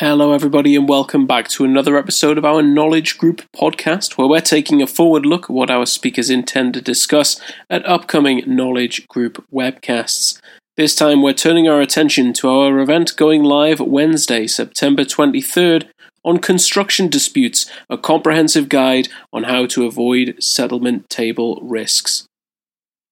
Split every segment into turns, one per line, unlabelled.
Hello, everybody, and welcome back to another episode of our Knowledge Group podcast, where we're taking a forward look at what our speakers intend to discuss at upcoming Knowledge Group webcasts. This time, we're turning our attention to our event going live Wednesday, September 23rd, on construction disputes, a comprehensive guide on how to avoid settlement table risks.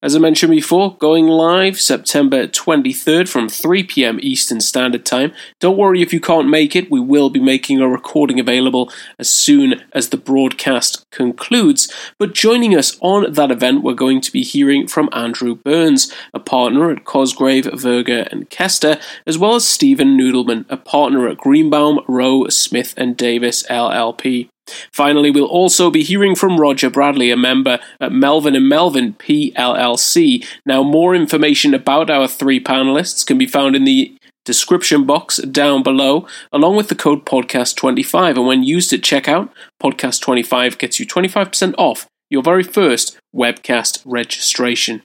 As I mentioned before, going live September 23rd from 3 pm Eastern Standard Time. Don't worry if you can't make it, we will be making a recording available as soon as the broadcast concludes. But joining us on that event, we're going to be hearing from Andrew Burns, a partner at Cosgrave, Vergeer and Kester, as well as Stephen Nudelman, a partner at Greenbaum, Rowe, Smith and Davis LLP. Finally, we'll also be hearing from Roger Bradley, a member at Melvin and Melvin PLLC. Now, more information about our three panelists can be found in the description box down below, along with the code podcast25. And when used at checkout, podcast25 gets you 25% off your very first webcast registration.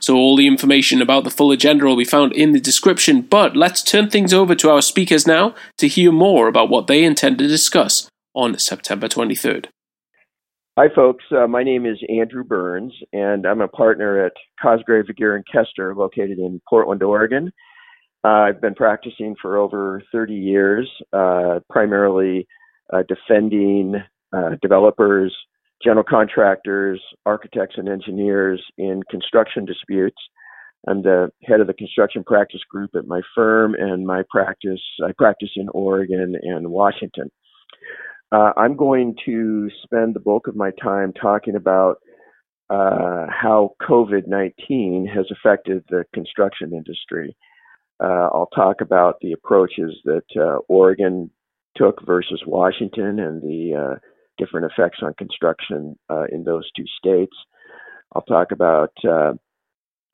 So, all the information about the full agenda will be found in the description. But let's turn things over to our speakers now to hear more about what they intend to discuss on September 23rd.
Hi, folks. Uh, my name is Andrew Burns, and I'm a partner at Cosgrave, Vergeer, and Kester, located in Portland, Oregon. Uh, I've been practicing for over 30 years, uh, primarily uh, defending uh, developers, general contractors, architects, and engineers in construction disputes. I'm the head of the construction practice group at my firm, and my practice I practice in Oregon and Washington. Uh, I'm going to spend the bulk of my time talking about uh, how COVID 19 has affected the construction industry. Uh, I'll talk about the approaches that uh, Oregon took versus Washington and the uh, different effects on construction uh, in those two states. I'll talk about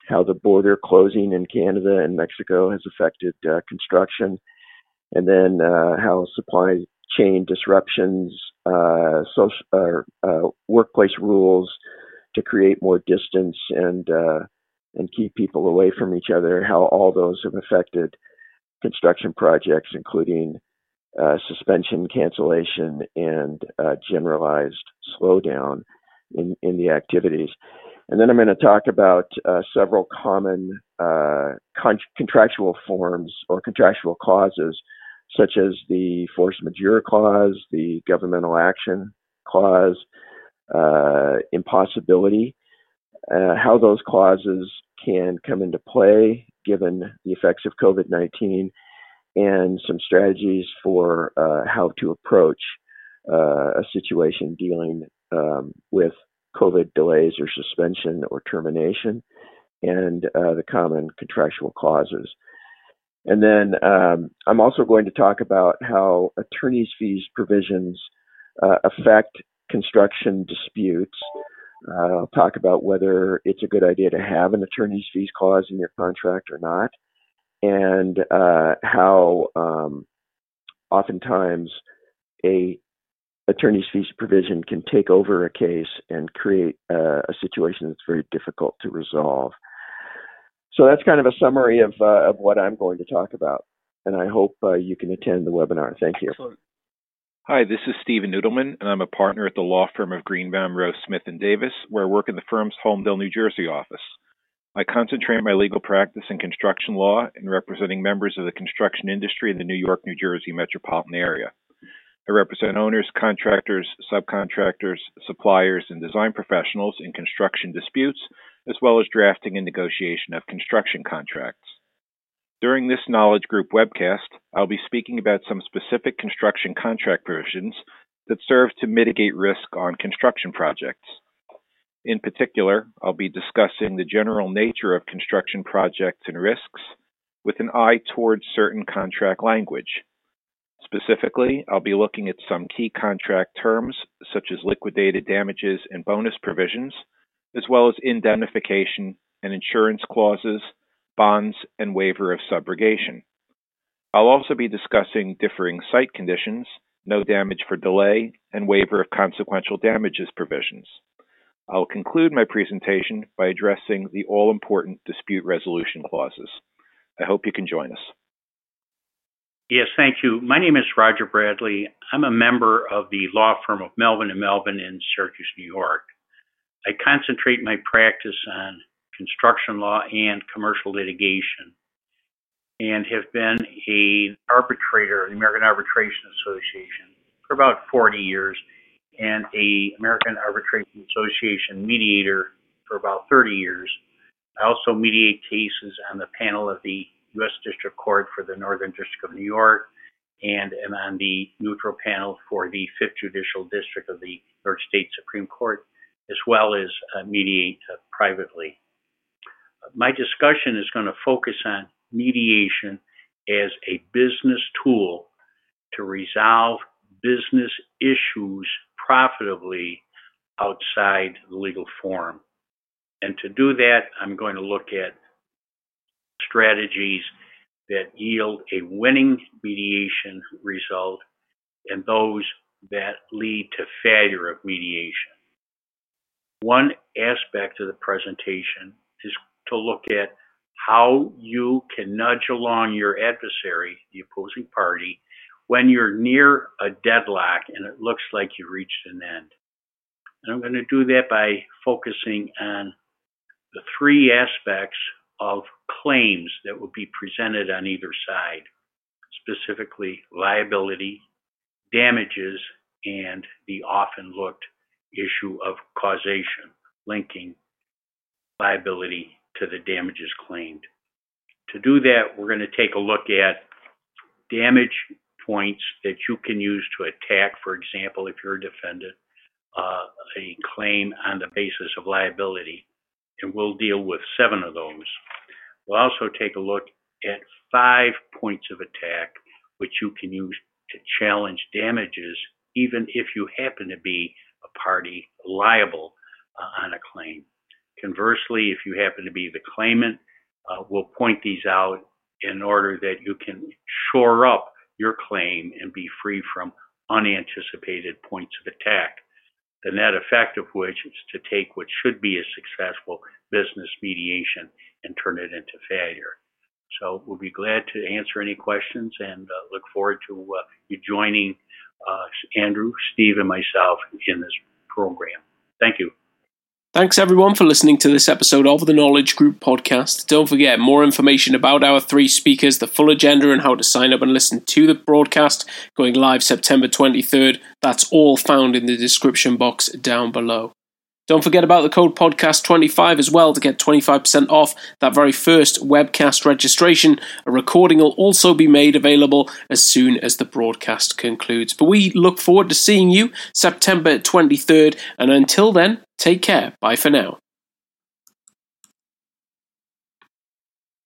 how the border closing in Canada and Mexico has affected construction, and then how supply chain disruptions, uh, social, uh, workplace rules to create more distance and uh, and keep people away from each other. How all those have affected construction projects, including uh, suspension, cancellation, and uh, generalized slowdown in in the activities. And then I'm going to talk about uh, several common con- contractual forms or contractual clauses such as the force majeure clause, the governmental action clause, uh, impossibility, uh, how those clauses can come into play given the effects of COVID 19, and some strategies for uh, how to approach uh, a situation dealing um, with COVID delays or suspension or termination, and uh, the common contractual clauses. And then um, I'm also going to talk about how attorney's fees provisions uh, affect construction disputes. Uh, I'll talk about whether it's a good idea to have an attorney's fees clause in your contract or not, and uh, how um, oftentimes a attorney's fees provision can take over a case and create uh, a situation that's very difficult to resolve. So that's kind of a summary of, uh, of what I'm going to talk about. And I hope uh, you can attend the webinar. Thank you. Excellent.
Hi, this is Stephen Nudelman, and I'm a partner at the law firm of Greenbaum, Rowe, Smith, and Davis, where I work in the firm's Holmdel, New Jersey office. I concentrate my legal practice in construction law and representing members of the construction industry in the New York, New Jersey metropolitan area. I represent owners, contractors, subcontractors, suppliers, and design professionals in construction disputes as well as drafting and negotiation of construction contracts. During this Knowledge Group webcast, I'll be speaking about some specific construction contract provisions that serve to mitigate risk on construction projects. In particular, I'll be discussing the general nature of construction projects and risks with an eye towards certain contract language. Specifically, I'll be looking at some key contract terms such as liquidated damages and bonus provisions, as well as indemnification and insurance clauses, bonds, and waiver of subrogation. I'll also be discussing differing site conditions, no damage for delay, and waiver of consequential damages provisions. I'll conclude my presentation by addressing the all important dispute resolution clauses. I hope you can join us.
Yes, thank you. My name is Roger Bradley. I'm a member of the law firm of Melvin and Melvin in Syracuse, New York. I concentrate my practice on construction law and commercial litigation and have been an arbitrator of the American Arbitration Association for about 40 years and a American Arbitration Association mediator for about 30 years. I also mediate cases on the panel of the U.S. District Court for the Northern District of New York and am on the neutral panel for the Fifth Judicial District of the New York State Supreme Court, as well as uh, mediate uh, privately. My discussion is going to focus on mediation as a business tool to resolve business issues profitably outside the legal forum. And to do that, I'm going to look at strategies that yield a winning mediation result and those that lead to failure of mediation. One aspect of the presentation is to look at how you can nudge along your adversary, the opposing party, when you're near a deadlock and it looks like you reached an end. And I'm going to do that by focusing on the three aspects of claims that will be presented on either side, specifically liability, damages, and the often looked issue of causation, linking liability to the damages claimed. To do that, we're going to take a look at damage points that you can use to attack, for example, if you're a defendant, uh, a claim on the basis of liability, and we'll deal with seven of those. We'll also take a look at five points of attack which you can use to challenge damages, even if you happen to be a party liable uh, on a claim. Conversely, if you happen to be the claimant, uh, we'll point these out in order that you can shore up your claim and be free from unanticipated points of attack. The net effect of which is to take what should be a successful business mediation and turn it into failure. So we'll be glad to answer any questions and uh, look forward to uh, you joining uh, Andrew, Steve, and myself in this program. Thank you.
Thanks everyone for listening to this episode of the Knowledge Group podcast. Don't forget more information about our three speakers, the full agenda, and how to sign up and listen to the broadcast going live September 23rd. That's all found in the description box down below. Don't forget about the code podcast25 as well to get 25% off that very first webcast registration. A recording will also be made available as soon as the broadcast concludes. But we look forward to seeing you September 23rd, and until then, take care. Bye for now.